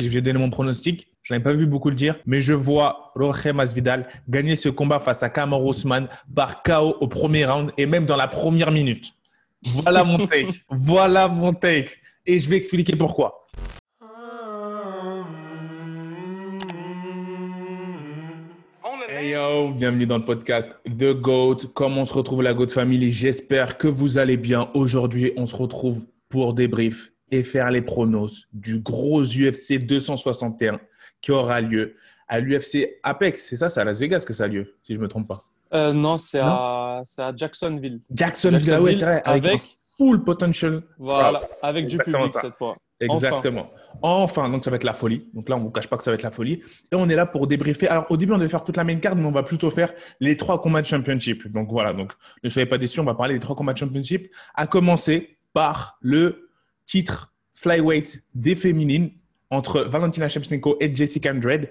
Je vais donner mon pronostic. Je n'avais pas vu beaucoup le dire, mais je vois Jorge Masvidal gagner ce combat face à Kamar Ousmane par KO au premier round et même dans la première minute. Voilà mon take. voilà mon take. Et je vais expliquer pourquoi. Hey yo, bienvenue dans le podcast The GOAT. Comment on se retrouve la GOAT Family? J'espère que vous allez bien. Aujourd'hui, on se retrouve pour débrief et faire les pronos du gros UFC 261 qui aura lieu à l'UFC Apex. C'est ça, c'est à Las Vegas que ça a lieu, si je ne me trompe pas. Euh, non, c'est à, à, Jacksonville. Jacksonville, ah ouais, c'est vrai. Avec, full potential. Voilà, avec du public cette fois. Exactement. Enfin. donc ça va être la folie. Donc là, on ne vous cache pas que ça va être la folie. Et on est là pour débriefer. Alors au début, on devait faire toute la main card, mais on va plutôt faire les trois combats de championship. Donc voilà, donc ne soyez pas déçus, on va parler des trois combats de championship. À commencer par le titre flyweight des féminines entre Valentina Shevchenko et Jessica Andrade.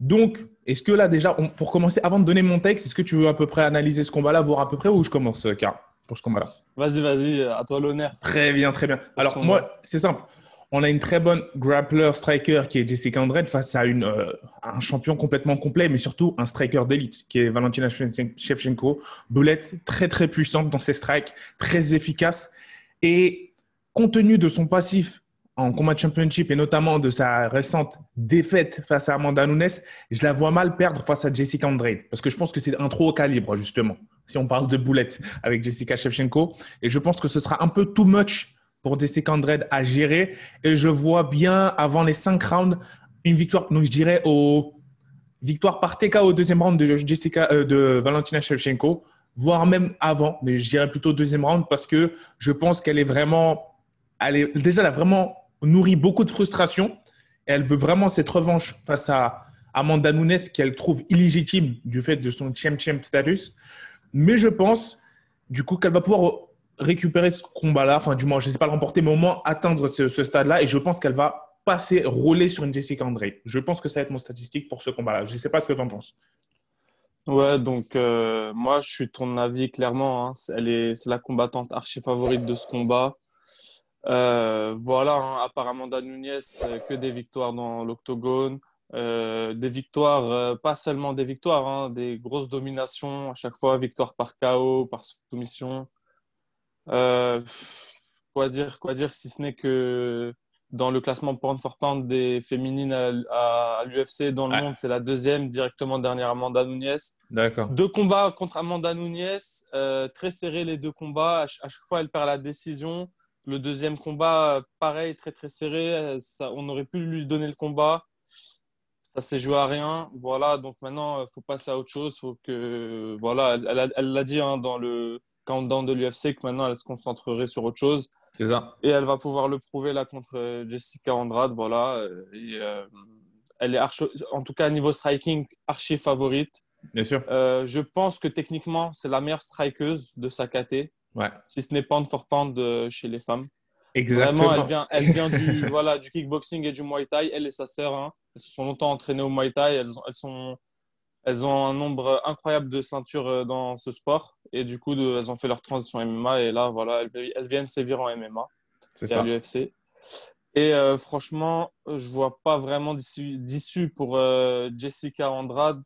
Donc, est-ce que là déjà, pour commencer, avant de donner mon texte, est-ce que tu veux à peu près analyser ce combat-là, voir à peu près où je commence, Car, pour ce combat-là? Vas-y, vas-y, à toi l'honneur. Très bien, très bien. Alors moi, c'est simple. On a une très bonne grappler striker qui est Jessica Andrade face à une, euh, un champion complètement complet, mais surtout un striker d'élite qui est Valentina Shevchenko. Boulette très très puissante dans ses strikes, très efficace. Et compte tenu de son passif en combat championship et notamment de sa récente défaite face à Amanda Nunes, je la vois mal perdre face à Jessica Andrade parce que je pense que c'est un trop haut calibre justement. Si on parle de boulette avec Jessica Shevchenko et je pense que ce sera un peu too much pour Jessica Andrade à gérer et je vois bien avant les cinq rounds une victoire. Donc je dirais au victoire par TK au deuxième round de Jessica euh, de Valentina Shevchenko, voire même avant, mais je dirais plutôt deuxième round parce que je pense qu'elle est vraiment elle est déjà a vraiment nourrit beaucoup de frustration. elle veut vraiment cette revanche face à Amanda Nunes qu'elle trouve illégitime du fait de son champ-champ status. Mais je pense, du coup, qu'elle va pouvoir récupérer ce combat-là, enfin, du moins, je ne sais pas le remporter, mais au moins atteindre ce, stade-là. Et je pense qu'elle va passer, rouler sur une Jessica Andrade. Je pense que ça va être mon statistique pour ce combat-là. Je ne sais pas ce que tu en penses. Ouais, donc euh, moi, je suis ton avis clairement. Hein. Elle est, c'est la combattante archi favorite de ce combat. Euh, voilà, hein, apparemment, Dan Nunez, euh, que des victoires dans l'octogone. Euh, des victoires, pas seulement des victoires, hein, des grosses dominations à chaque fois, victoire par KO, par soumission. quoi dire, quoi dire si ce n'est que dans le classement pound for pound des féminines à, l'UFC dans le monde, c'est la deuxième, directement dernière Amanda Nunes. D'accord. Deux combats contre Amanda Nunes, très serrés les deux combats. à, chaque fois, elle perd la décision. Le deuxième combat, pareil, très très serré. Ça, on aurait pu lui donner le combat. Ça s'est joué à rien. Voilà, donc maintenant, il faut passer à autre chose. Faut que, voilà, elle l'a dit hein, dans le countdown de l'UFC que maintenant, elle se concentrerait sur autre chose. C'est ça. Et elle va pouvoir le prouver là contre Jessica Andrade. Voilà. Et, euh, elle est en tout cas, niveau striking, archi favorite. Bien sûr. Euh, je pense que techniquement, c'est la meilleure strikeuse de sa KT. Si ce n'est pound for pound chez les femmes. Exactement. Vraiment, elle vient, elle vient du, voilà, du kickboxing et du muay thai. Elle et sa sœur, hein, elles se sont longtemps entraînées au muay thai. Elles ont, elles, sont, elles ont un nombre incroyable de ceintures euh, dans ce sport. Et du coup, de, elles ont fait leur transition MMA. Et là, voilà, elles, elles viennent sévir en MMA. C'est ça. à l'UFC. Et euh, franchement, je vois pas vraiment d'issue pour euh, Jessica Andrade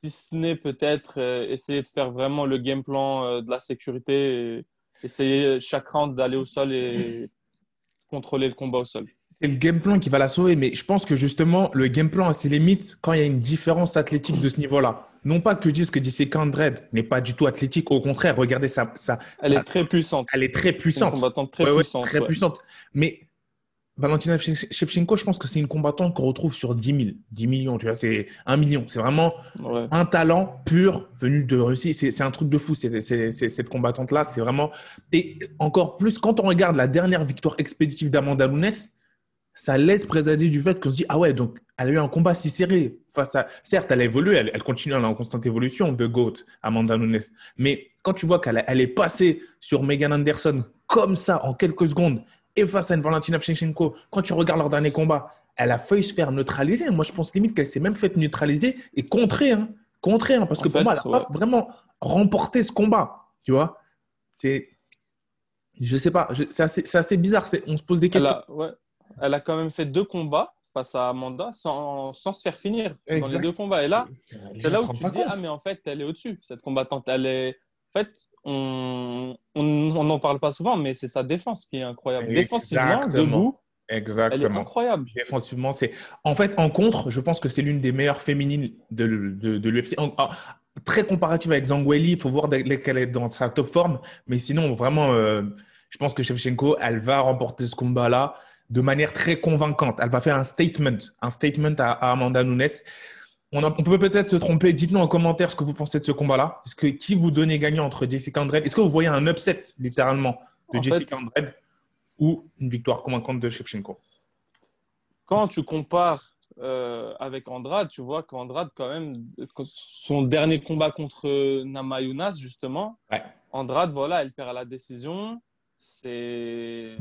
si ce n'est peut-être euh, essayer de faire vraiment le game plan euh, de la sécurité, et essayer chaque round d'aller au sol et contrôler le combat au sol. C'est le game plan qui va la sauver, mais je pense que justement, le game plan a ses limites quand il y a une différence athlétique de ce niveau-là. Non pas que je dise que Jessica Andrade n'est pas du tout athlétique, au contraire, regardez ça. ça elle est très puissante. Elle est très puissante. Une combattante très puissante. très puissante. Mais Valentina Shevchenko, je pense que c'est une combattante qu'on retrouve sur 10 000, 10 millions, tu vois, c'est un million. C'est vraiment un talent pur venu de Russie. C'est un truc de fou, cette combattante-là. C'est vraiment. Et encore plus, quand on regarde la dernière victoire expéditive d'Amanda Nunes, ça laisse présager du fait qu'on se dit, ah ouais, donc elle a eu un combat si serré face à. Certes, elle a évolué, elle, continue, elle est en constante évolution de GOAT, Amanda Nunes. Mais quand tu vois qu'elle elle est passée sur Megan Anderson comme ça en quelques secondes, et face à une Valentina Shevchenko, quand tu regardes leur dernier combat, elle a failli se faire neutraliser. Moi, je pense limite qu'elle s'est même fait neutraliser et contrer. Hein. Contrer, hein, parce que pour moi, elle n'a pas vraiment remporté ce combat. Tu vois C'est. Je sais pas, c'est assez, assez, bizarre. On se pose des questions. Elle a, ouais. elle a quand même fait deux combats face à Amanda sans, sans se faire finir dans les deux combats. Et là, c'est là où tu te dis, ah, mais en fait, elle est au-dessus, cette combattante. Elle est... En fait, on n'en parle pas souvent, mais c'est sa défense qui est incroyable. Défensivement, debout, Exactement. Elle est incroyable. Défensivement, c'est. En fait, en contre, je pense que c'est l'une des meilleures féminines de, de, de l'UFC. Très comparative avec Zangweli, il faut voir qu'elle est dans sa top forme. Mais sinon, vraiment, euh, je pense que Shevchenko, elle va remporter ce combat-là de manière très convaincante. Elle va faire un statement, un statement à, Amanda Nunes. On, on peut peut-être se tromper. Dites-nous en commentaire ce que vous pensez de ce combat-là. Est-ce que qui vous donnez gagnant entre Jessica Andrade? Est-ce que vous voyez un upset littéralement de Jessica Andrade ou une victoire convaincante de Shevchenko? Quand tu compares euh, avec Andrade, tu vois qu'Andrade, quand même, son dernier combat contre Namayunas, justement, Andrade, voilà, elle perd à la décision. C'est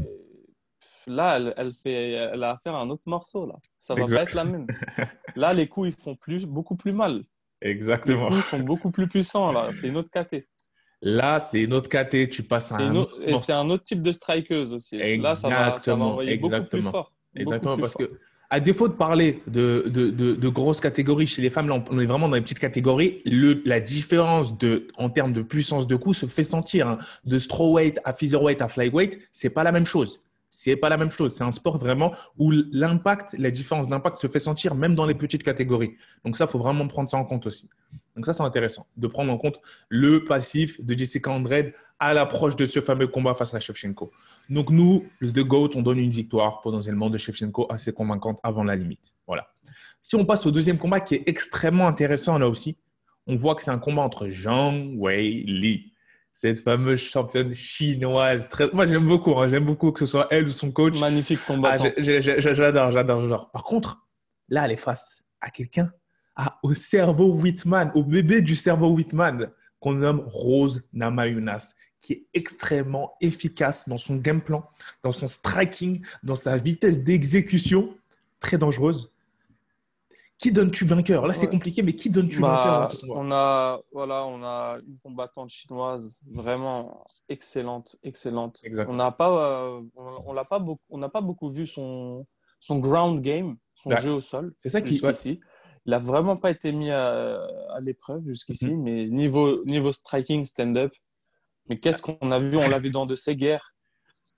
là, elle, fait, elle a affaire à un autre morceau. Là. Ça va pas être la même. Là, les coups, ils font plus, beaucoup plus mal. Exactement. Les coups sont beaucoup plus puissants. Là. C'est une autre caté. Là, c'est une autre caté. Tu passes à un Et c'est un autre type de strikeuse aussi. Là, ça va, ça va envoyer Exactement. beaucoup plus fort. Exactement, parce que à défaut de parler de, de, de, grosses catégories chez les femmes, là, on est vraiment dans les petites catégories. Le, la différence de, en termes de puissance de coup se fait sentir. Hein. De strawweight à featherweight à flyweight, c'est pas la même chose. C'est pas la même chose. C'est un sport vraiment où l'impact, la différence d'impact se fait sentir même dans les petites catégories. Donc ça, il faut vraiment prendre ça en compte aussi. Donc ça, c'est intéressant de prendre en compte le passif de Jessica Andrade à l'approche de ce fameux combat face à Shevchenko. Donc nous, The GOAT, on donne une victoire potentiellement de Shevchenko assez convaincante avant la limite. Voilà. Si on passe au deuxième combat qui est extrêmement intéressant là aussi, on voit que c'est un combat entre Zhang Wei Li cette fameuse championne chinoise. Très... Moi, j'aime beaucoup. Hein. J'aime beaucoup que ce soit elle ou son coach. Magnifique combat. Ah, j'adore, j'adore, j'adore. Par contre, là, elle est face à quelqu'un, au cerveau Whitman, au bébé du cerveau Whitman, qu'on nomme Rose Namajunas, qui est extrêmement efficace dans son game plan, dans son striking, dans sa vitesse d'exécution, très dangereuse. Qui donnes-tu vainqueur? Là, c'est compliqué, mais qui donnes-tu bah, vainqueur On a, voilà, on a une combattante chinoise vraiment excellente, excellente. On n'a pas, euh, on, pas beaucoup, on n'a pas beaucoup vu son, son ground game, son bah, jeu au sol. C'est ça qui jusqu'ici. Il n'a vraiment pas été mis à, l'épreuve jusqu'ici, mhm. mais niveau, niveau striking, stand-up. Mais qu'est-ce qu'on a vu? On l'a vu dans de ces guerres.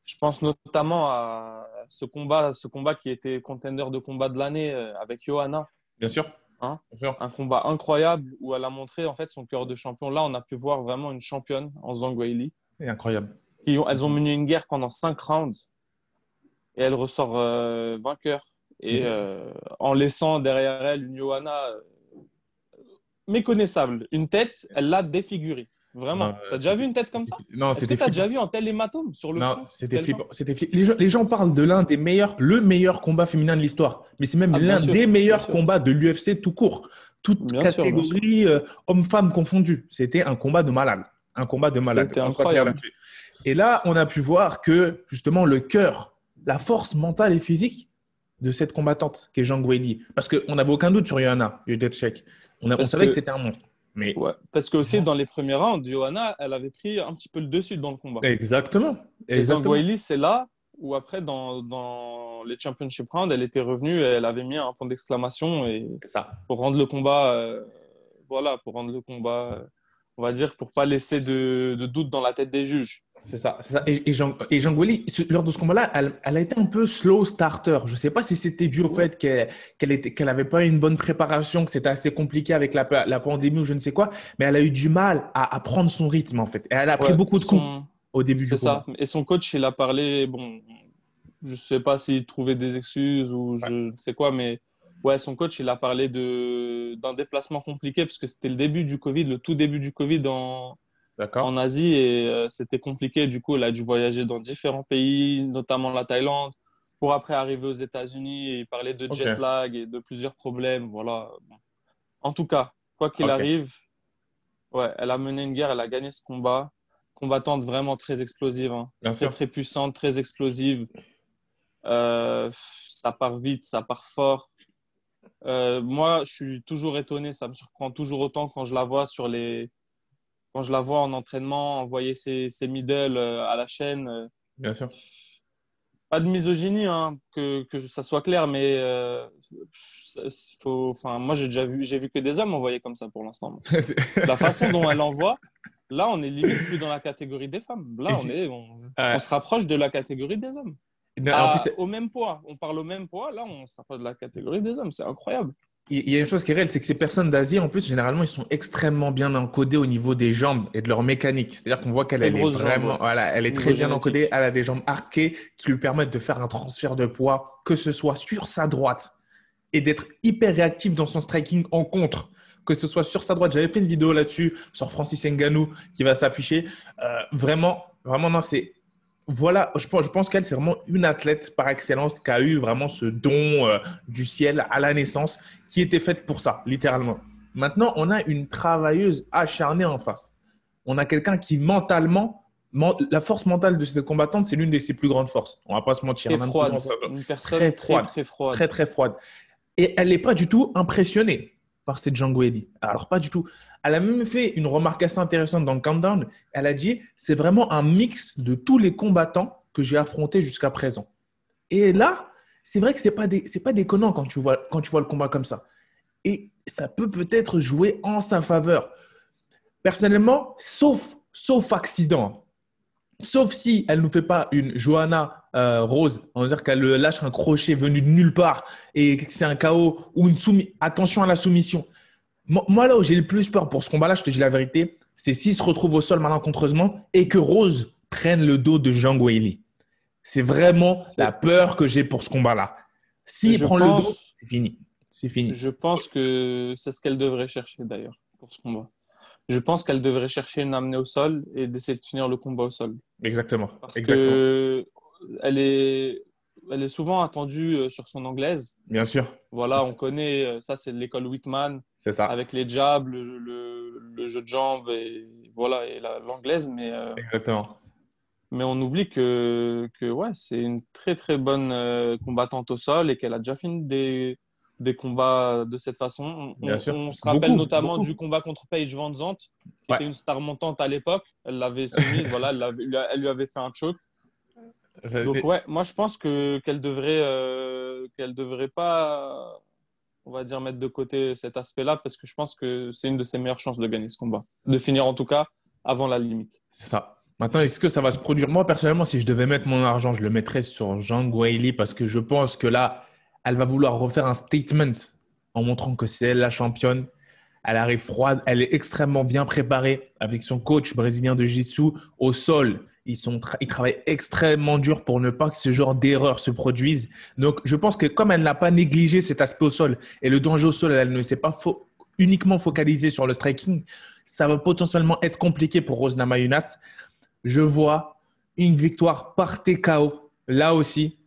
Je pense notamment à ce combat, ce combat qui était contender de combat de l'année euh, avec Johanna Bien sûr. Hein un combat incroyable où elle a montré en fait son cœur de champion. Là, on a pu voir vraiment une championne en Zhang Weili. Incroyable. elles ont mené une guerre pendant cinq rounds et elle ressort euh, vainqueur. Et euh, en laissant derrière elle une Johanna euh, méconnaissable, une tête, elle l'a défigurée. Vraiment. T'as déjà vu une tête comme ça Non, c'était. T'as déjà vu un tel hématome sur le Non, c'était flippant. C'était Les, gens, les gens parlent de l'un des meilleurs, le meilleur combat féminin de l'histoire, mais c'est même ah, l'un des meilleurs combats de l'UFC tout court, toute catégorie euh, homme-femme confondue. C'était un combat de malade, un combat de malade. C'était incroyable. Et là, on a pu voir que justement le cœur, la force mentale et physique de cette combattante qui est Zhang Weili, parce qu'on n'avait aucun doute sur Yana, On, on savait que c'était un monstre. Mais... Ouais, parce que aussi dans les premiers rounds, Johanna, elle avait pris un petit peu le dessus dans le combat. Exactement. Et Zangwili, c'est là où après, dans, dans, les championship rounds, elle était revenue, et elle avait mis un point d'exclamation et ça. pour rendre le combat, euh, voilà, pour rendre le combat, on va dire, pour pas laisser de, de doute dans la tête des juges. C'est ça, ça, Et, Jean, et Jean lors de ce combat-là, elle, a été un peu slow starter. Je ne sais pas si c'était dû au fait qu'elle n'avait pas une bonne préparation, que c'était assez compliqué avec la, la, pandémie ou je ne sais quoi, mais elle a eu du mal à, à prendre son rythme en fait. Et elle a pris beaucoup de coups au début du combat. C'est ça. Et son coach, il a parlé, bon, je ne sais pas s'il trouvait des excuses ou je ne sais quoi, mais ouais, son coach, il a parlé d'un déplacement compliqué parce que c'était le début du Covid, le tout début du Covid en en Asie et euh, c'était compliqué. Du coup, elle a dû voyager dans différents pays, notamment la Thaïlande, pour après arriver aux États-Unis et parler de jet lag et de plusieurs problèmes. Voilà. En tout cas, quoi qu'il arrive, ouais, elle a mené une guerre, elle a gagné ce combat. Combattante vraiment très explosive, hein. très, très puissante, très explosive. Euh, ça part vite, ça part fort. Euh, moi, je suis toujours étonné, ça me surprend toujours autant quand je la vois sur les, quand je la vois en entraînement, envoyer ses, ses middle euh, à la chaîne. Euh, Bien sûr. pas de misogynie, hein, que, que, ça soit clair, mais euh, faut, enfin, moi j'ai déjà vu, j'ai vu que des hommes envoyés comme ça pour l'instant. la façon dont elle envoie, là on est limite plus dans la catégorie des femmes. Là on, est, on, se rapproche de la catégorie des hommes. au même poids, on parle au même poids, là on se rapproche de la catégorie des hommes, c'est incroyable il y a une chose qui est réelle, c'est que ces personnes d'Asie, en plus, généralement, ils sont extrêmement bien encodés au niveau des jambes et de leur mécanique. C'est-à-dire qu'on voit qu'elle est vraiment, voilà, elle est très bien encodée. Elle a des jambes arquées qui lui permettent de faire un transfert de poids, que ce soit sur sa droite et d'être hyper réactif dans son striking en contre. Que ce soit sur sa droite, j'avais fait une vidéo là-dessus sur Francis Ngannou qui va s'afficher. Euh, vraiment, vraiment, non, c'est voilà, je pense, je pense qu'elle, c'est vraiment une athlète par excellence qui a eu vraiment ce don euh, du ciel à la naissance, qui était faite pour ça, littéralement. Maintenant, on a une travailleuse acharnée en face. On a quelqu'un qui mentalement, la force mentale de cette combattante, c'est l'une de ses plus grandes forces. On va pas se mentir. Très froide. Une personne très, froide, très, froide. Très, très froide. Et elle n'est pas du tout impressionnée par cette Django Alors, pas du tout. Elle a même fait une remarque assez intéressante dans le countdown. Elle a dit c'est vraiment un mix de tous les combattants que j'ai affrontés jusqu'à présent. Et là, c'est vrai que c'est pas pas déconnant quand tu vois quand tu vois le combat comme ça. Et ça peut peut-être jouer en sa faveur. Personnellement, sauf sauf accident, sauf si elle nous fait pas une Johanna euh, Rose, on va dire qu'elle lâche un crochet venu de nulle part et que c'est un chaos ou une soumission. Attention à la soumission. Moi, là où j'ai le plus peur pour ce combat-là, je te dis la vérité, c'est s'il se retrouve au sol malencontreusement et que Rose prenne le dos de Jean Guili. C'est vraiment la peur que j'ai pour ce combat-là. S'il prend le dos, c'est fini. C'est fini. Je pense que c'est ce qu'elle devrait chercher d'ailleurs pour ce combat. Je pense qu'elle devrait chercher une amener au sol et d'essayer de finir le combat au sol. Exactement. Parce que elle est elle est souvent attendue euh, sur son anglaise. Bien sûr. Voilà, on connaît, euh, ça c'est l'école Whitman. C'est ça. Avec les jabs, le, jeu de jambes et voilà, et l'anglaise. Mais, euh, Exactement. Mais on oublie que, que ouais, c'est une très très bonne combattante au sol et qu'elle a déjà fini des, des combats de cette façon. On, Bien sûr. on se rappelle notamment du combat contre Paige Van Zandt, qui était une star montante à l'époque. Elle l'avait soumise, voilà, elle, elle, lui avait fait un choke. Donc ouais, moi je pense que qu'elle devrait euh, qu'elle devrait pas on va dire mettre de côté cet aspect-là parce que je pense que c'est une de ses meilleures chances de gagner ce combat, de finir en tout cas avant la limite. C'est ça. Maintenant, est-ce que ça va se produire? Moi personnellement, si je devais mettre mon argent, je le mettrais sur Jean Guaili parce que je pense que là, elle va vouloir refaire un statement en montrant que c'est elle la championne. Elle arrive froide, elle est extrêmement bien préparée avec son coach brésilien de Jiu-Jitsu au sol ils, sont ils travaillent extrêmement dur pour ne pas que ce genre d'erreur se produise. Donc, je pense que comme elle n'a pas négligé cet aspect au sol et le danger au sol, elle ne s'est pas uniquement focalisée sur le striking, ça va potentiellement être compliqué pour Rose Namajunas. Je vois une victoire par TKO, là aussi,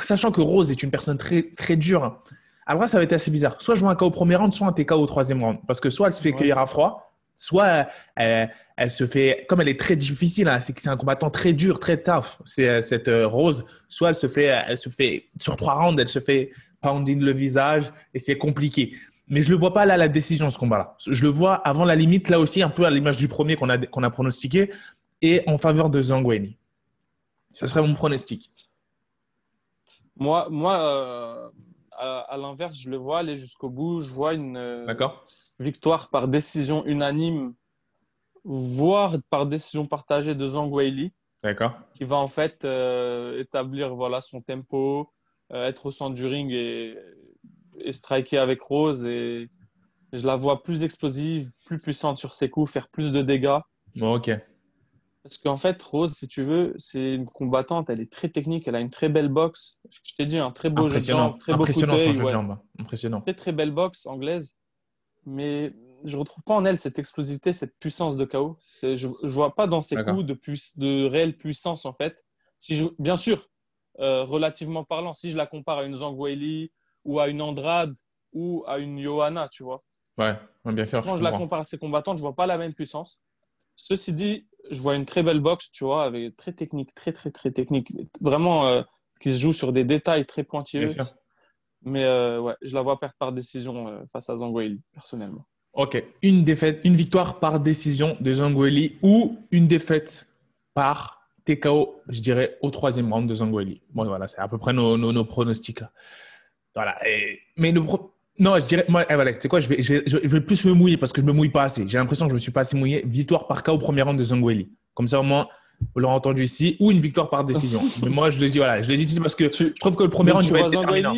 sachant que Rose est une personne très, très dure. Alors là, ça va être assez bizarre. Soit je vois un KO au premier round, soit un TKO au troisième round. Parce que soit elle se fait cueillir à froid, soit elle, se fait, comme elle est très difficile, hein, c'est un combattant très dur, très tough, c'est euh, cette euh, Rose, soit elle se fait, elle se fait, sur trois rounds, elle se fait pounding le visage et c'est compliqué. Mais je le vois pas là, la décision, ce combat-là. Je le vois avant la limite, là aussi, un peu à l'image du premier qu'on a, qu'on a pronostiqué et en faveur de Zhang Ce serait mon pronostic. Moi, moi euh, à, l'inverse, je le vois aller jusqu'au bout. Je vois une. D'accord victoire par décision unanime, voire par décision partagée de Zhang Weili. D'accord. Qui va en fait euh, établir voilà, son tempo, euh, être au centre du ring et, et striker avec Rose. Et je la vois plus explosive, plus puissante sur ses coups, faire plus de dégâts. Bon, ok. Parce qu'en fait, Rose, si tu veux, c'est une combattante, elle est très technique, elle a une très belle boxe. Je t'ai dit, un très beau jeu de jambes, très Impressionnant son jeu de jambes. Impressionnant. Très très belle boxe anglaise mais je retrouve pas en elle cette explosivité, cette puissance de chaos. Je, ne vois pas dans ses coups de, de réelle puissance en fait. Si je, bien sûr, euh, relativement parlant, si je la compare à une Zangweli ou à une Andrade ou à une Johanna, tu vois. Ouais, bien sûr. Quand je, la compare à ces combattantes, je vois pas la même puissance. Ceci dit, je vois une très belle boxe, tu vois, avec très technique, très très très technique, vraiment euh, qui se joue sur des détails très pointilleux. Mais euh, ouais, je la vois perdre par décision euh, face à Zangueli, personnellement. Ok, une défaite, une victoire par décision de Zangueli ou une défaite par TKO, je dirais, au troisième round de Zangweli. Bon, voilà, c'est à peu près nos, nos, pronostics. Là. Voilà. mais non, je dirais, moi, eh, voilà, tu sais quoi, je vais, je, vais, je vais plus me mouiller parce que je me mouille pas assez. J'ai l'impression que je me suis pas assez mouillé. Victoire par KO au premier round de Zangweli. Comme ça, au moins, vous l'aurez entendu ici, ou une victoire par décision. mais moi, je l'ai dit, voilà, je dit ici parce que je trouve que le premier round, va être déterminant.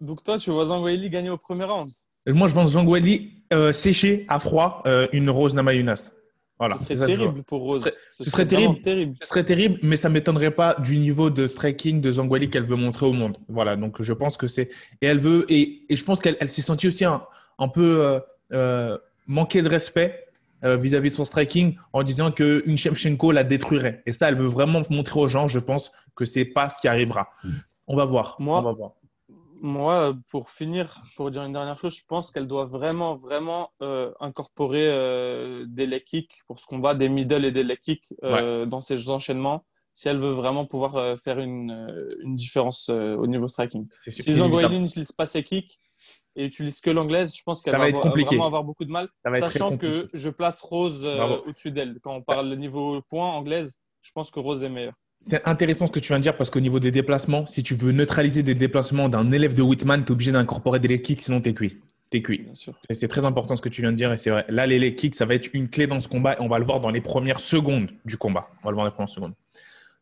Donc toi, tu vois Zangweli gagner au premier round Moi, je vois Zangweli euh, sécher à froid euh, une Rose Namayunas. Voilà. Ce serait terrible pour Rose. Ce serait, terrible. Ce serait terrible, mais ça ne m'étonnerait pas du niveau de striking de Zangweli qu'elle veut montrer au monde. Voilà, donc je pense que c'est. Et elle veut. Et, et je pense qu'elle s'est sentie aussi un, un peu euh, manquer de respect vis-à-vis de son striking en disant qu'une Shevchenko la détruirait. Et ça, elle veut vraiment montrer aux gens, je pense, que c'est pas ce qui arrivera. Mm. On va voir. Moi, on va voir moi, pour finir, pour dire une dernière chose, je pense qu'elle doit vraiment, vraiment euh, incorporer euh, des leg kicks pour ce combat, des middle et des leg kicks euh, dans ses enchaînements, si elle veut vraiment pouvoir faire une, une différence au niveau striking. Si Zangoili n'utilise pas ses kicks et utilise que l'anglaise, je pense qu'elle va, vraiment avoir beaucoup de mal, sachant que je place Rose au-dessus d'elle. Quand on parle de niveau point anglaise, je pense que Rose est meilleure. C'est intéressant ce que tu viens de dire parce qu'au niveau des déplacements, si tu veux neutraliser des déplacements d'un élève de Whitman, tu es obligé d'incorporer des kicks, sinon tu es cuit. Es cuit. C'est très important ce que tu viens de dire et c'est vrai. Là, les leg kicks, ça va être une clé dans ce combat et on va le voir dans les premières secondes du combat. On va le voir dans les premières secondes.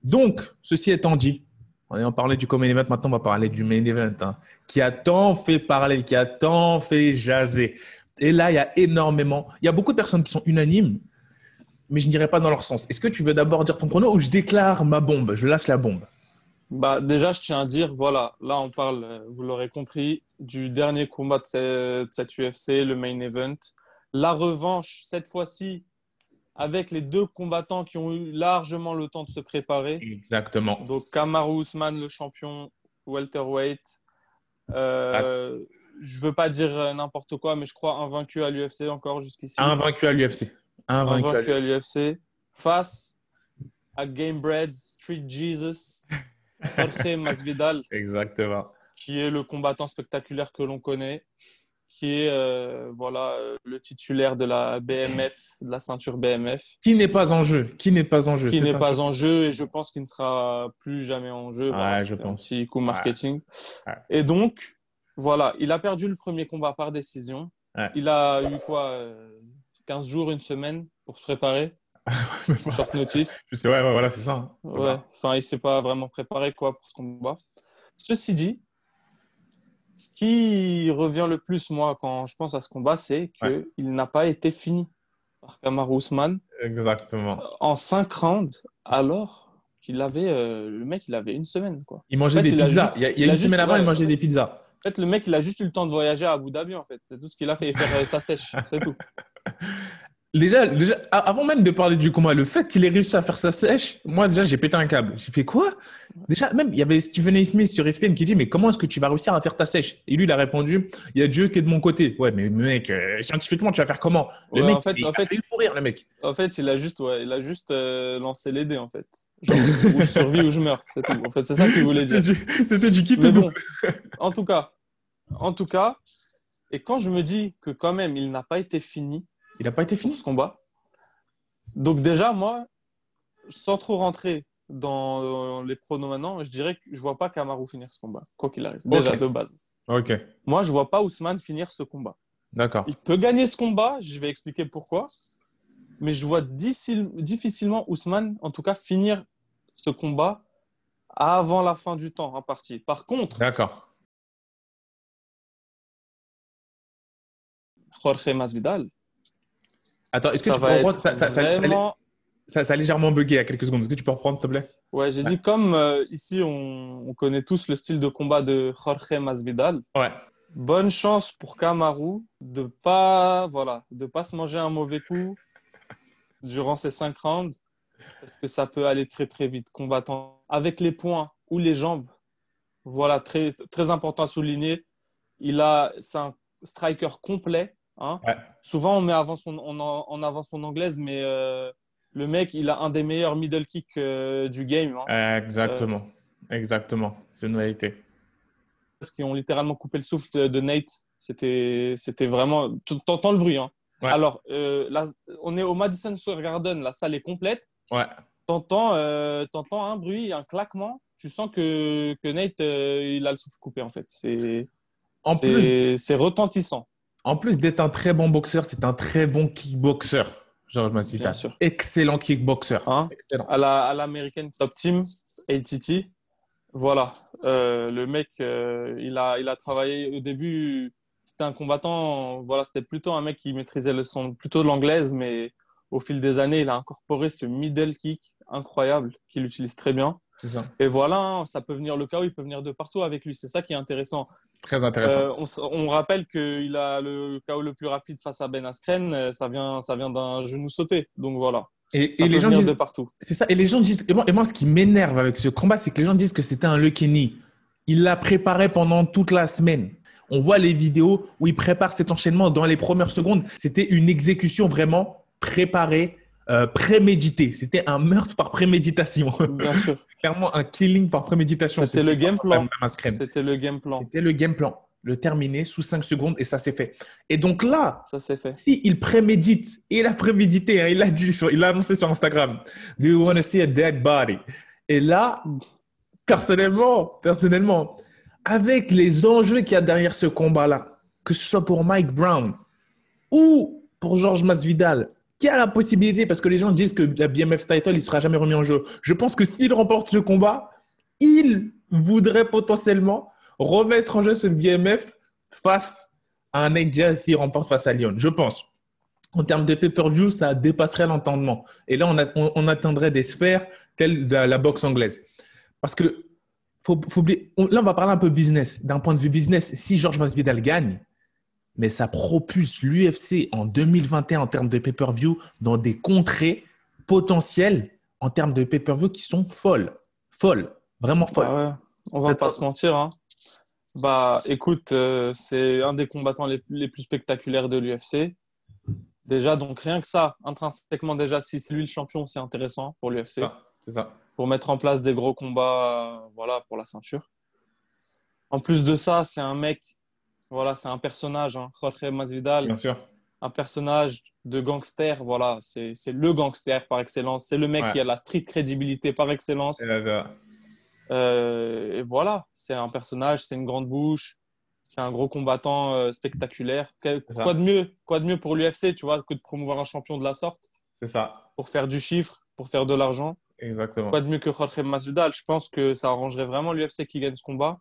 Donc, ceci étant dit, on a parlé du main event, maintenant on va parler du main event hein, qui a tant fait parler, qui a tant fait jaser. Et là, il y a énormément, il y a beaucoup de personnes qui sont unanimes mais je n'irai pas dans leur sens. Est-ce que tu veux d'abord dire ton prono ou je déclare ma bombe Je lâche la bombe? Bah, déjà, je tiens à dire, voilà, là, on parle, euh, vous l'aurez compris, du dernier combat de cette, UFC, le main event. La revanche, cette fois-ci, avec les deux combattants qui ont eu largement le temps de se préparer. Exactement. Donc, Kamaru Usman, le champion welterweight. Euh, je veux pas dire n'importe quoi, mais je crois invaincu à l'UFC encore jusqu'ici. Invaincu à l'UFC. Invaincu à l'UFC. Face à Gamebred, Street Jesus, Jorge Masvidal. Exactement. Qui est le combattant spectaculaire que l'on connaît, qui est euh, voilà, euh, le titulaire de la BMF, de la ceinture BMF. Qui n'est pas en jeu. Qui n'est pas en jeu. Qui n'est pas en jeu et je pense qu'il ne sera plus jamais en jeu. Ouais, je pense. Un petit coup marketing. Et donc, voilà, il a perdu le premier combat par décision. Il a eu quoi 15 jours, une semaine pour se préparer. short notice. Je sais, ouais, voilà, c'est ça. Hein. Ouais. Enfin, il s'est pas vraiment préparé quoi pour ce combat. Ceci dit, ce qui revient le plus, moi, quand je pense à ce combat, c'est qu'il n'a pas été fini par Kamaru Usman. Exactement. En 5 rounds, alors qu'il avait, euh, le mec, il avait une semaine. Quoi. Il mangeait des pizzas. il y a, une semaine avant, il mangeait des pizzas. En fait, le mec, il a juste eu le temps de voyager à Abu Dhabi, en fait. C'est tout ce qu'il a fait, faire euh, sa sèche, c'est tout. Déjà, déjà, avant même de parler du combat, le fait qu'il ait réussi à faire sa sèche, moi déjà j'ai pété un câble. J'ai fait quoi? Déjà, même il y avait Stephen A. Smith sur ESPN qui dit mais comment est-ce que tu vas réussir à faire ta sèche? Et lui il a répondu il y a Dieu qui est de mon côté. Ouais mais mec, euh, scientifiquement tu vas faire comment? Le mec, en fait, il a fait mourir le mec. En fait il a juste, ouais, il a juste euh, lancé les dés en fait. Genre, ou je survis ou je meurs, c'est tout. En fait c'est ça qu'il voulait dire. C'était du kit bon, En tout cas, en tout cas, et quand je me dis que quand même il n'a pas été fini il n'a pas été fini ce combat. Donc déjà, moi, sans trop rentrer dans les pronos maintenant, je dirais que je ne vois pas Kamaru finir ce combat, quoi qu'il arrive. Déjà de base. Ok. Moi, je ne vois pas Ousmane finir ce combat. D'accord. Il peut gagner ce combat, je vais expliquer pourquoi. Mais je vois difficilement Ousmane, en tout cas, finir ce combat avant la fin du temps en partie. Par contre, D'accord. Jorge Masvidal, Attends, est-ce que tu peux reprendre ça, ça, ça, a légèrement bugué à quelques secondes. Est-ce que tu peux reprendre, s'il te plaît? Ouais, j'ai dit comme euh, ici, on, connaît tous le style de combat de Jorge Masvidal. Ouais. Bonne chance pour Kamaru de pas, voilà, de pas se manger un mauvais coup durant ces cinq rounds, parce que ça peut aller très très vite. Combattant avec les poings ou les jambes, voilà, très très important à souligner. Il a, c'est un striker complet Hein. Souvent, on met avant son, en avant son anglaise, mais euh, le mec, il a un des meilleurs middle kicks euh, du game. Hein. Exactement. Exactement. C'est une réalité. Parce qu'ils ont littéralement coupé le souffle de Nate. C'était, vraiment. Tu entends le bruit. Hein. Alors, euh, là, on est au Madison Square Garden. La salle est complète. Ouais. t'entends euh, un bruit, un claquement. Tu sens que, que Nate, euh, il a le souffle coupé, en fait. C'est retentissant. En plus d'être un très bon boxeur, c'est un très bon kickboxer. Georges Masvidal. Excellent kickboxer. Hein à l'américaine Top Team, ATT. Voilà. Euh, le mec, euh, il, a, il a travaillé au début. C'était un combattant. Voilà, c'était plutôt un mec qui maîtrisait le son, plutôt de l'anglaise, mais au fil des années, il a incorporé ce middle kick incroyable qu'il utilise très bien. Et voilà, hein, ça peut venir le chaos, il peut venir de partout avec lui. C'est ça qui est intéressant. Très intéressant. Euh, on, rappelle qu'il a le chaos le plus rapide face à Ben Askren. Euh, ça vient, ça vient d'un genou sauté. Donc voilà. Et, les gens disent de partout. C'est ça. Et les gens disent. Et moi, ce qui m'énerve avec ce combat, c'est que les gens disent que c'était un Kenny. Il l'a préparé pendant toute la semaine. On voit les vidéos où il prépare cet enchaînement dans les premières secondes. C'était une exécution vraiment préparée euh, prémédité. C'était un meurtre par préméditation. Clairement un killing par préméditation. C'était le game plan. C'était le game plan. C'était le game plan. Le terminer sous 5 secondes et ça s'est fait. Et donc là, ça s'est fait. Si il prémédite, il a prémédité, hein, il a dit, il a annoncé sur Instagram, Do you want to see a dead body? Et là, personnellement, personnellement, avec les enjeux qu'il y a derrière ce combat-là, que ce soit pour Mike Brown ou pour Georges Masvidal, qui a la possibilité, parce que les gens disent que la BMF title, il sera jamais remis en jeu. Je pense que s'il remporte ce combat, il voudrait potentiellement remettre en jeu ce BMF face à un Nate s'il remporte face à Lyon. Je pense. En termes de pay-per-view, ça dépasserait l'entendement. Et là, on, atteindrait des sphères telles de la boxe anglaise. Parce que, faut, oublier, là, on va parler un peu business. D'un point de vue business, si Georges Masvidal gagne, mais ça propulse l'UFC en 2021 en termes de pay-per-view dans des contrées potentielles en termes de pay-per-view qui sont folles. Folles. Vraiment folles. Bah On va pas se mentir. Hein. Bah, écoute, euh, c'est un des combattants les, plus spectaculaires de l'UFC. Déjà, donc rien que ça, intrinsèquement, déjà, si c'est lui le champion, c'est intéressant pour l'UFC. C'est ça. Pour mettre en place des gros combats, euh, voilà, pour la ceinture. En plus de ça, c'est un mec voilà, c'est un personnage, hein. Jorge Masvidal. Bien sûr. Un personnage de gangster, voilà, c'est le gangster par excellence. C'est le mec qui a la street crédibilité par excellence. Euh, et voilà, c'est un personnage, c'est une grande bouche, c'est un gros combattant euh, spectaculaire. Quoi de, mieux, quoi de mieux pour l'UFC, tu vois, que de promouvoir un champion de la sorte? C'est ça. Pour faire du chiffre, pour faire de l'argent. Exactement. Quoi de mieux que Jorge Masvidal? Je pense que ça arrangerait vraiment l'UFC qui gagne ce combat.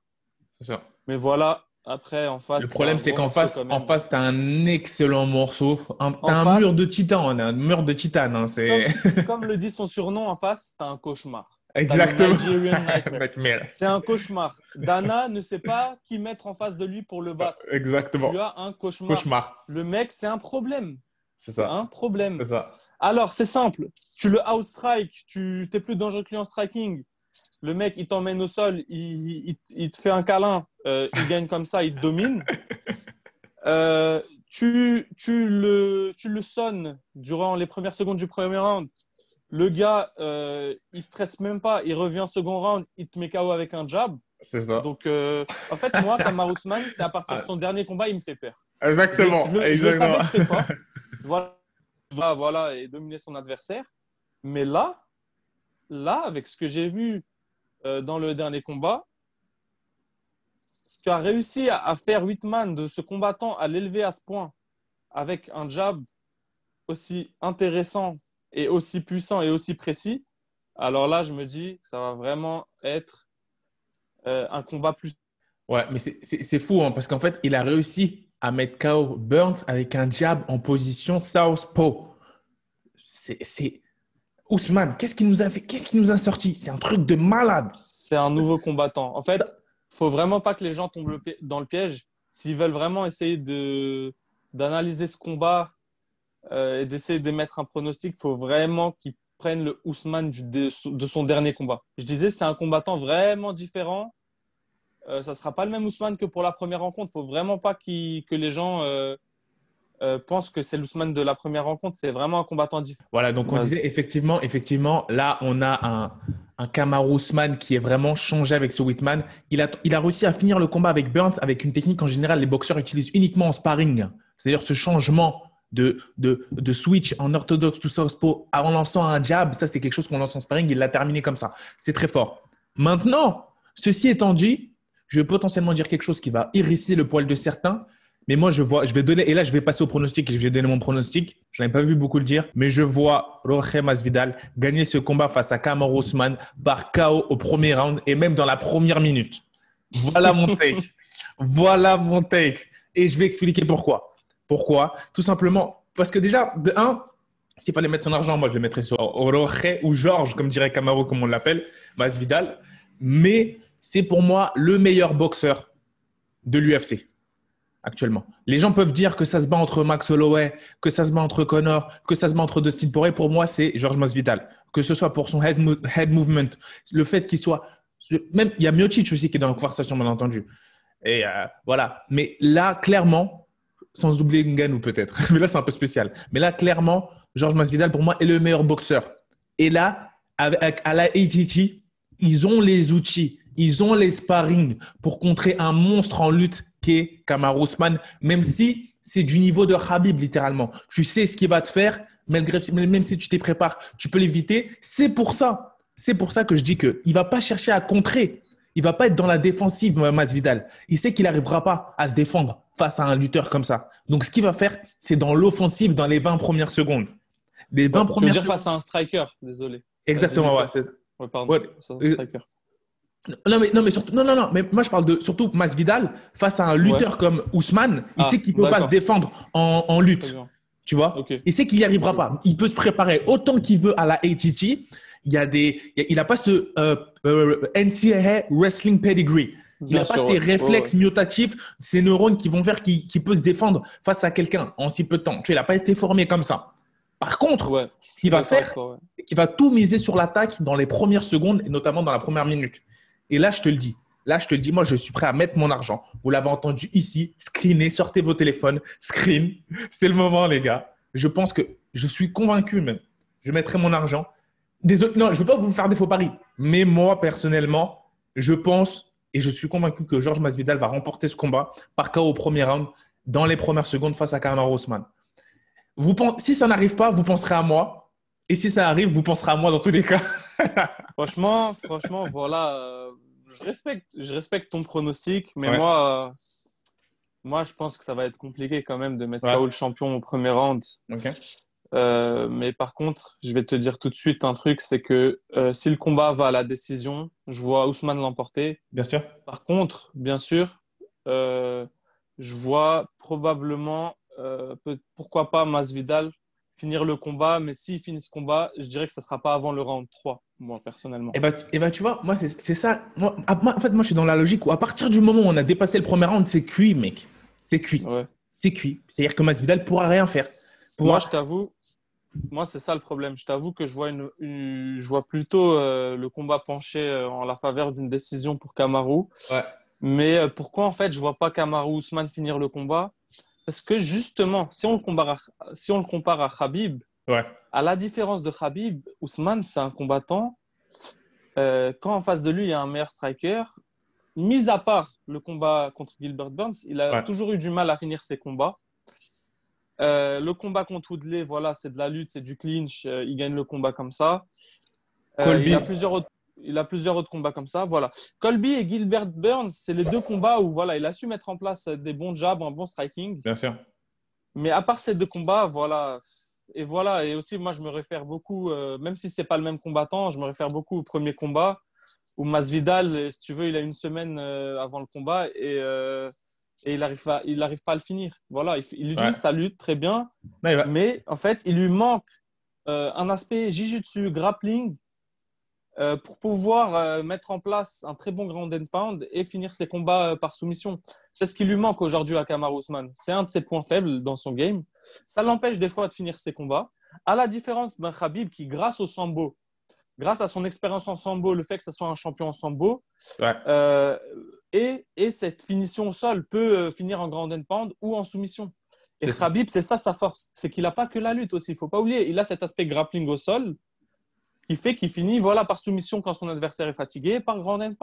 C'est ça. Mais voilà, après, en face. Le problème, c'est qu'en face, en face, tu as un excellent morceau. Un, un mur de titan, un mur de titane. Hein, comme, comme, le dit son surnom, en face, tu as un cauchemar. Exactement. c'est un cauchemar. Dana ne sait pas qui mettre en face de lui pour le battre. Exactement. Tu as un cauchemar. cauchemar. Le mec, c'est un problème. C'est ça. un problème. C'est ça. Alors, c'est simple. Tu le outstrike, tu es plus dangereux que lui en striking. Le mec, il t'emmène au sol, il, te fait un câlin, euh, il gagne comme ça, il domine. Euh, tu, tu, le, tu le sonnes durant les premières secondes du premier round. Le gars, euh, il stresse même pas, il revient second round, il te met KO avec un jab. C'est ça. Donc, euh, en fait, moi, comme Ousmane, c'est à partir de son dernier combat, il me fait peur. Exactement. Je, savais très fort. Voilà, voilà, et dominer son adversaire. Mais là, là, avec ce que j'ai vu dans le dernier combat. Ce qu'a réussi à, faire Whitman de ce combattant, à l'élever à ce point, avec un jab aussi intéressant et aussi puissant et aussi précis, alors là, je me dis que ça va vraiment être euh, un combat plus. Ouais, mais c'est fou hein, parce qu'en fait, il a réussi à mettre KO Burns avec un jab en position southpaw. C'est Ousmane, qu'est-ce qui nous a fait Qu'est-ce qui nous a sorti? C'est un truc de malade. C'est un nouveau combattant. En fait, faut vraiment pas que les gens tombent dans le piège. S'ils veulent vraiment essayer de d'analyser ce combat euh, et d'essayer d'émettre un pronostic, il faut vraiment qu'ils prennent le Ousmane de, son dernier combat. Je disais, c'est un combattant vraiment différent. Euh, ça ne sera pas le même Ousmane que pour la première rencontre. Il ne faut vraiment pas que les gens euh, euh, pense que c'est l'Ousmane de la première rencontre. C'est vraiment un combattant différent. Voilà, donc on disait effectivement, effectivement, là, on a un, un Ousmane qui est vraiment changé avec ce Whitman. Il a, réussi à finir le combat avec Burns avec une technique qu'en général les boxeurs utilisent uniquement en sparring. C'est-à-dire ce changement de, switch en orthodoxe to southpaw en lançant un jab. Ça, c'est quelque chose qu'on lance en sparring. Il l'a terminé comme ça. C'est très fort. Maintenant, ceci étant dit, je vais potentiellement dire quelque chose qui va hérisser le poil de certains. Mais moi, je vois, je vais donner, et là, je vais passer au pronostic et je vais donner mon pronostic. Je n'avais pas vu beaucoup le dire, mais je vois Jorge Masvidal gagner ce combat face à Kamar Ousmane par KO au premier round et même dans la première minute. Voilà mon take. voilà mon take. Et je vais expliquer pourquoi. Pourquoi? Tout simplement parce que déjà, de un, s'il fallait mettre son argent, moi, je le mettrais sur Jorge ou Georges, comme dirait Camaro, comme on l'appelle, Masvidal. Mais c'est pour moi le meilleur boxeur de l'UFC actuellement. Les gens peuvent dire que ça se bat entre Max Holloway, que ça se bat entre Connor, que ça se bat entre Dustin Poirier. Pour moi, c'est George Masvidal. Que ce soit pour son head movement, le fait qu'il soit... Même, il y a Miocic aussi qui est dans la conversation, bien entendu. Et euh, voilà. Mais là, clairement, sans oublier Ngannou peut-être, mais là, c'est un peu spécial. Mais là, clairement, George Masvidal, pour moi, est le meilleur boxeur. Et là, avec, à la ATT, ils ont les outils, ils ont les sparring pour contrer un monstre en lutte qu'est Kamar Ousmane, même si c'est du niveau de Habib, littéralement. Tu sais ce qu'il va te faire, malgré, même si tu t'y prépares, tu peux l'éviter. C'est pour ça. C'est pour ça que je dis qu'il ne va pas chercher à contrer. Il va pas être dans la défensive, Masvidal. Il sait qu'il n'arrivera pas à se défendre face à un lutteur comme ça. Donc, ce qu'il va faire, c'est dans l'offensive dans les 20 premières secondes. Les 20 premières tu veux dire face à un striker, désolé. Exactement, ouais. Ouais, pardon. Ouais. Un striker. Non mais, non, mais surtout, non, non, non, mais moi je parle de surtout Masvidal face à un lutteur comme Ousmane, il ah, sait qu'il peut pas se défendre en, en lutte. Tu vois? Il sait qu'il n'y arrivera pas. Il peut se préparer autant qu'il veut à la ATT. Il y a des, il n'a pas ce euh, euh, NCAA wrestling pedigree. Il n'a pas ces réflexes mutatifs, ces neurones qui vont faire qu'il peut se défendre face à quelqu'un en si peu de temps. Tu il n'a pas été formé comme ça. Par contre, il va faire, il va tout miser sur l'attaque dans les premières secondes et notamment dans la première minute. Et là, je te le dis. Là, je te le dis, moi, je suis prêt à mettre mon argent. Vous l'avez entendu ici. Screenez, sortez vos téléphones. Screen. C'est le moment, les gars. Je pense que je suis convaincu même. Je mettrai mon argent. Désolé, non, je ne veux pas vous faire des faux paris. Mais moi, personnellement, je pense et je suis convaincu que Georges Masvidal va remporter ce combat par KO au premier round dans les premières secondes face à Kamaru Osman. Vous si ça n'arrive pas, vous penserez à moi. Et si ça arrive, vous penserez à moi dans tous les cas. franchement, franchement, voilà. Euh, je respecte, je respecte ton pronostic, mais moi, euh, moi, je pense que ça va être compliqué quand même de mettre KO le champion au premier round. Euh, mais par contre, je vais te dire tout de suite un truc, c'est que si le combat va à la décision, je vois Ousmane l'emporter. Bien sûr. Par contre, bien sûr, je vois probablement, pourquoi pas Masvidal finir le combat, mais s'il finit ce combat, je dirais que ça ne sera pas avant le round 3, moi, personnellement. Et bah, ben, et bah tu vois, moi, c'est ça. Moi, en fait, moi, je suis dans la logique où à partir du moment où on a dépassé le premier round, c'est cuit, mec. C'est cuit. C'est cuit. C'est-à-dire que Masvidal ne pourra rien faire. Moi, je t'avoue, moi, c'est ça le problème. Je t'avoue que je vois, une, je vois plutôt euh, le combat penché euh, en la faveur d'une décision pour Kamaru. Ouais. Mais euh, pourquoi, en fait, je vois pas Kamaru Ousmane finir le combat? Parce que justement, si on le compare à, si on le compare à Khabib, à la différence de Khabib, Ousmane, c'est un combattant. Euh, quand en face de lui, il y a un meilleur striker, mis à part le combat contre Gilbert Burns, il a toujours eu du mal à finir ses combats. Euh, le combat contre Woodley, voilà, c'est de la lutte, c'est du clinch. Euh, il gagne le combat comme ça. il y a plusieurs autres il a plusieurs autres combats comme ça. Voilà. Colby et Gilbert Burns, c'est les deux combats où voilà, il a su mettre en place des bons jabs, un bon striking. Bien sûr. Mais à part ces deux combats, voilà. Et voilà. Et aussi, moi, je me réfère beaucoup, euh, même si c'est pas le même combattant, je me réfère beaucoup au premier combat où Masvidal, si tu veux, il a une semaine euh, avant le combat et, euh, et il n'arrive pas, il arrive pas à le finir. Voilà. Il, il utilise sa lutte très bien, mais en fait, il lui manque un aspect jiu-jitsu, grappling euh, pour pouvoir euh, mettre en place un très bon ground and pound et finir ses combats euh, par soumission. C'est ce qui lui manque aujourd'hui à Kamar Ousmane. C'est un de ses points faibles dans son game. Ça l'empêche des fois de finir ses combats. À la différence d'un Khabib qui, grâce au sambo, grâce à son expérience en sambo, le fait que ce soit un champion en sambo, et, et, cette finition au sol peut finir en ground and pound ou en soumission. Et Khabib, c'est ça sa force. C'est qu'il n'a pas que la lutte aussi. Il ne faut pas oublier. Il a cet aspect grappling au sol fait qu'il finit voilà, par soumission quand son adversaire est fatigué, par grand end.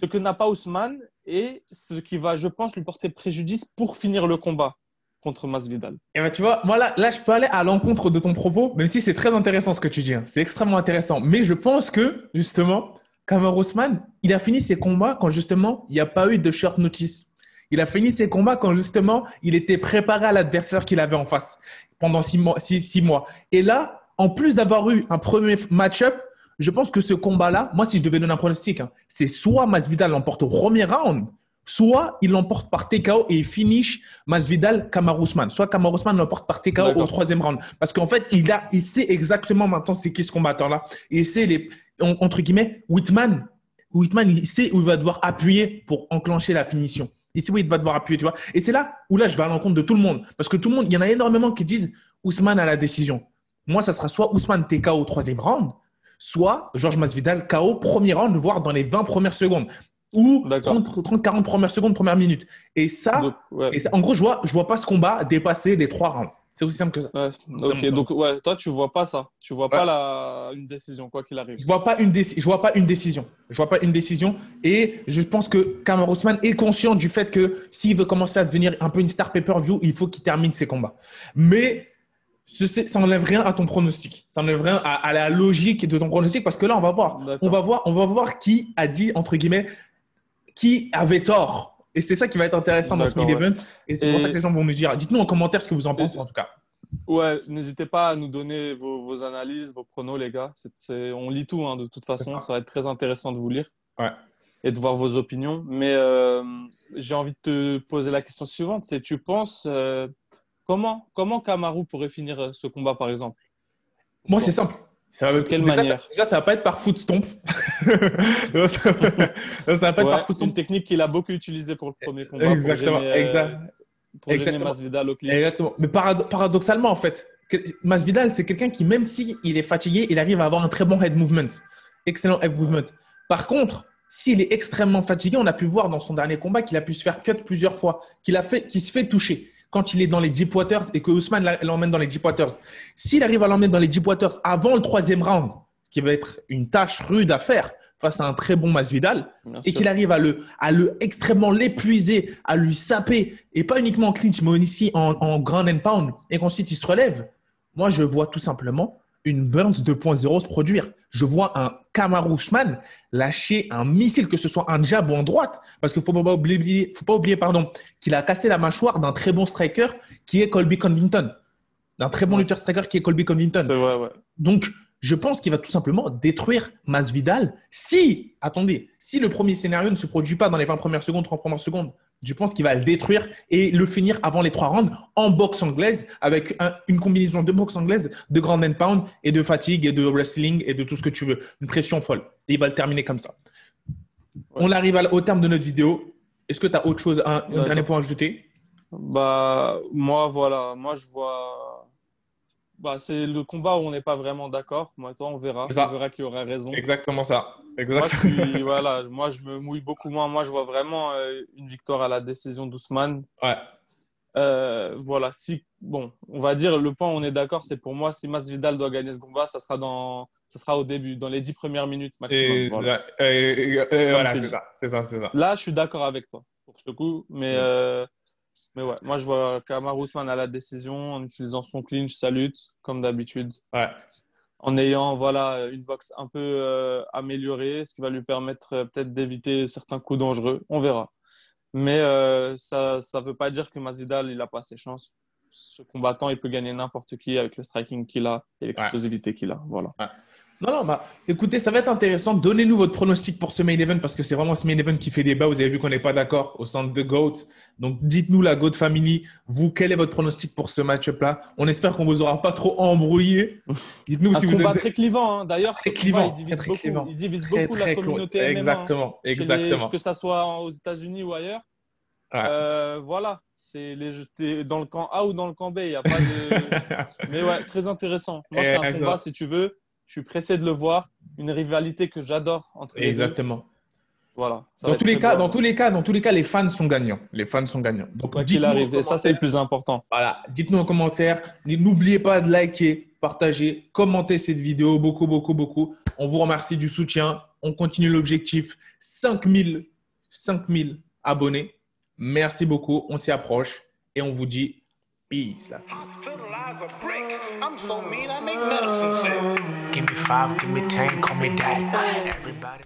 Ce que n'a pas Ousmane et ce qui va, je pense, lui porter préjudice pour finir le combat. contre Masvidal. Et ben, tu vois, moi là, je peux aller à l'encontre de ton propos, même si c'est très intéressant ce que tu dis. Hein. C'est extrêmement intéressant. Mais je pense que, justement, Kamar Ousmane, il a fini ses combats quand, justement, il n'y a pas eu de short notice. Il a fini ses combats quand, justement, il était préparé à l'adversaire qu'il avait en face pendant six mois, six, mois. Et là, en plus d'avoir eu un premier match-up, je pense que ce combat-là, moi, si je devais donner un pronostic, hein, c'est soit Masvidal l'emporte au premier round, soit il l'emporte par TKO et finish Masvidal Kamarousman. Soit Kamarousman l'emporte par TKO au troisième round. Parce qu'en fait, il, a, il sait exactement maintenant c'est qui ce combattant-là. Et c'est les, entre guillemets, Whitman. Whitman, il sait où il va devoir appuyer pour enclencher la finition. Il sait où il va devoir appuyer, tu vois. Et c'est là où là, je vais à l'encontre de tout le monde. Parce que tout le monde, il y en a énormément qui disent Ousmane a la décision. Moi, ça sera soit Ousmane TKO au troisième round, soit Georges Masvidal KO premier round, voire dans les 20 premières secondes ou 30-40 premières secondes, première minute. Et ça, et en gros, je vois, je vois pas ce combat dépasser les trois rounds. C'est aussi simple que ça. ok, donc ouais, toi, tu vois pas ça. Tu vois pas la... une décision, quoi qu'il arrive. Je vois pas une je vois pas une décision. Je vois pas une décision. Et je pense que Kamar Ousmane est conscient du fait que s'il veut commencer à devenir un peu une star pay-per-view, il faut qu'il termine ses combats. Mais ça n'enlève rien à ton pronostic. Ça n'enlève rien à, à, la logique de ton pronostic parce que là, on va voir. On va voir, on va voir qui a dit entre guillemets qui avait tort. Et c'est ça qui va être intéressant dans ce mid-event. Et c'est pour ça que les gens vont nous dire. Dites-nous en commentaire ce que vous en pensez, en tout cas. Ouais, n'hésitez pas à nous donner vos, analyses, vos pronos, les gars. on lit tout, hein, de toute façon. Ça. va être très intéressant de vous lire ouais. et de voir vos opinions. Mais euh, j'ai envie de te poser la question suivante. C'est, tu penses, euh, comment, comment Kamaru pourrait finir euh, ce combat, par exemple? Moi, c'est simple. Ça va, quelle déjà, manière? ça, déjà, ça va pas être par foot stomp. ça, va pas être par foot stomp. Une technique qu'il a beaucoup utilisée pour le premier combat. Exactement. Pour exact. Pour Exactement. Masvidal au clinch. Exactement. Mais paradoxalement, en fait, Masvidal, c'est quelqu'un qui, même s'il il est fatigué, il arrive à avoir un très bon head movement. Excellent head movement. Par contre, s'il est extrêmement fatigué, on a pu voir dans son dernier combat qu'il a pu se faire cut plusieurs fois, qu'il a fait, qu'il se fait toucher quand il est dans les Deep Waters et que Ousmane l'emmène dans les Deep Waters. S'il arrive à l'emmener dans les Deep Waters avant le troisième round, ce qui va être une tâche rude à faire face à un très bon Masvidal, et qu'il arrive à le, à le extrêmement l'épuiser, à lui saper, et pas uniquement en clinch, mais aussi en, en ground and pound, et qu'ensuite il se relève, moi je vois tout simplement une Burns 2.0 se produire. Je vois un Kamarushman lâcher un missile, que ce soit un jab ou en droite, parce qu'il ne faut pas oublier, faut pas oublier pardon, qu'il a cassé la mâchoire d'un très bon striker qui est Colby Covington. D'un très bon lutteur striker qui est Colby Covington. C'est vrai, ouais. Donc, je pense qu'il va tout simplement détruire Masvidal si, attendez, si le premier scénario ne se produit pas dans les 20 premières secondes, 30 premières secondes, je pense qu'il va le détruire et le finir avant les trois rounds en boxe anglaise avec une combinaison de boxe anglaise, de grand and pound et de fatigue et de wrestling et de tout ce que tu veux. Une pression folle. Et il va le terminer comme ça. On arrive au terme de notre vidéo. Est-ce que tu as autre chose, un, un dernier point à ajouter? Bah, moi, voilà. Moi, je vois bah, c'est le combat où on n'est pas vraiment d'accord. Moi, toi, on verra. On verra qui aura raison. Exactement ça. Exactement. Moi, je, voilà, moi, je me mouille beaucoup moins. Moi, je vois vraiment euh, une victoire à la décision d'Ousmane. Ouais. Euh, voilà. Si, bon, on va dire le point où on est d'accord, c'est pour moi, si Masvidal doit gagner ce combat, ça sera, dans, ça sera au début, dans les dix premières minutes maximum. voilà, c'est ça, c'est ça, ça, Là, je suis d'accord avec toi pour ce coup, mais. Euh, mais ouais, moi je vois Kamar Ousmane à la décision en utilisant son clinch, sa lutte, comme d'habitude. Ouais. En ayant voilà, une boxe un peu euh, améliorée, ce qui va lui permettre euh, peut-être d'éviter certains coups dangereux. On verra. Mais euh, ça ne veut pas dire que Mazidal, il n'a pas ses chances. Ce combattant, il peut gagner n'importe qui avec le striking qu'il a et l'explosivité qu'il a. Voilà. Ouais. Non, non, bah, écoutez, ça va être intéressant. Donnez-nous votre pronostic pour ce main event parce que c'est vraiment ce main event qui fait débat. Vous avez vu qu'on n'est pas d'accord au centre de GOAT. Donc, dites-nous, la GOAT Family, vous, quel est votre pronostic pour ce match-up-là? On espère qu'on vous aura pas trop embrouillé. Dites-nous si vous êtes. très clivant, hein. d'ailleurs. Très clivant. Il divise beaucoup, il divise beaucoup la communauté MMA. Exactement, exactement. que ça soit aux États-Unis ou ailleurs. Euh, voilà, c'est les dans le camp A ou dans le camp B, il y a pas de. Mais ouais, très intéressant. Moi, c'est un combat, si tu veux je suis pressé de le voir. Une rivalité que j'adore entre les Exactement. Voilà. Dans tous, les cas, dans tous les cas, dans tous les cas, les fans sont gagnants. Les fans sont gagnants. Donc, qu'il arrive. Et ça, c'est le plus important. Voilà. Dites-nous en commentaire. N'oubliez pas de liker, partager, commenter cette vidéo. Beaucoup, beaucoup, beaucoup. On vous remercie du soutien. On continue l'objectif. 5000, 5000 abonnés. Merci beaucoup. On s'y approche. Et on vous dit beats. Like hospitalized a. I'm so mean, I make medicine sick. Give me five, give me ten, call me daddy. Everybody.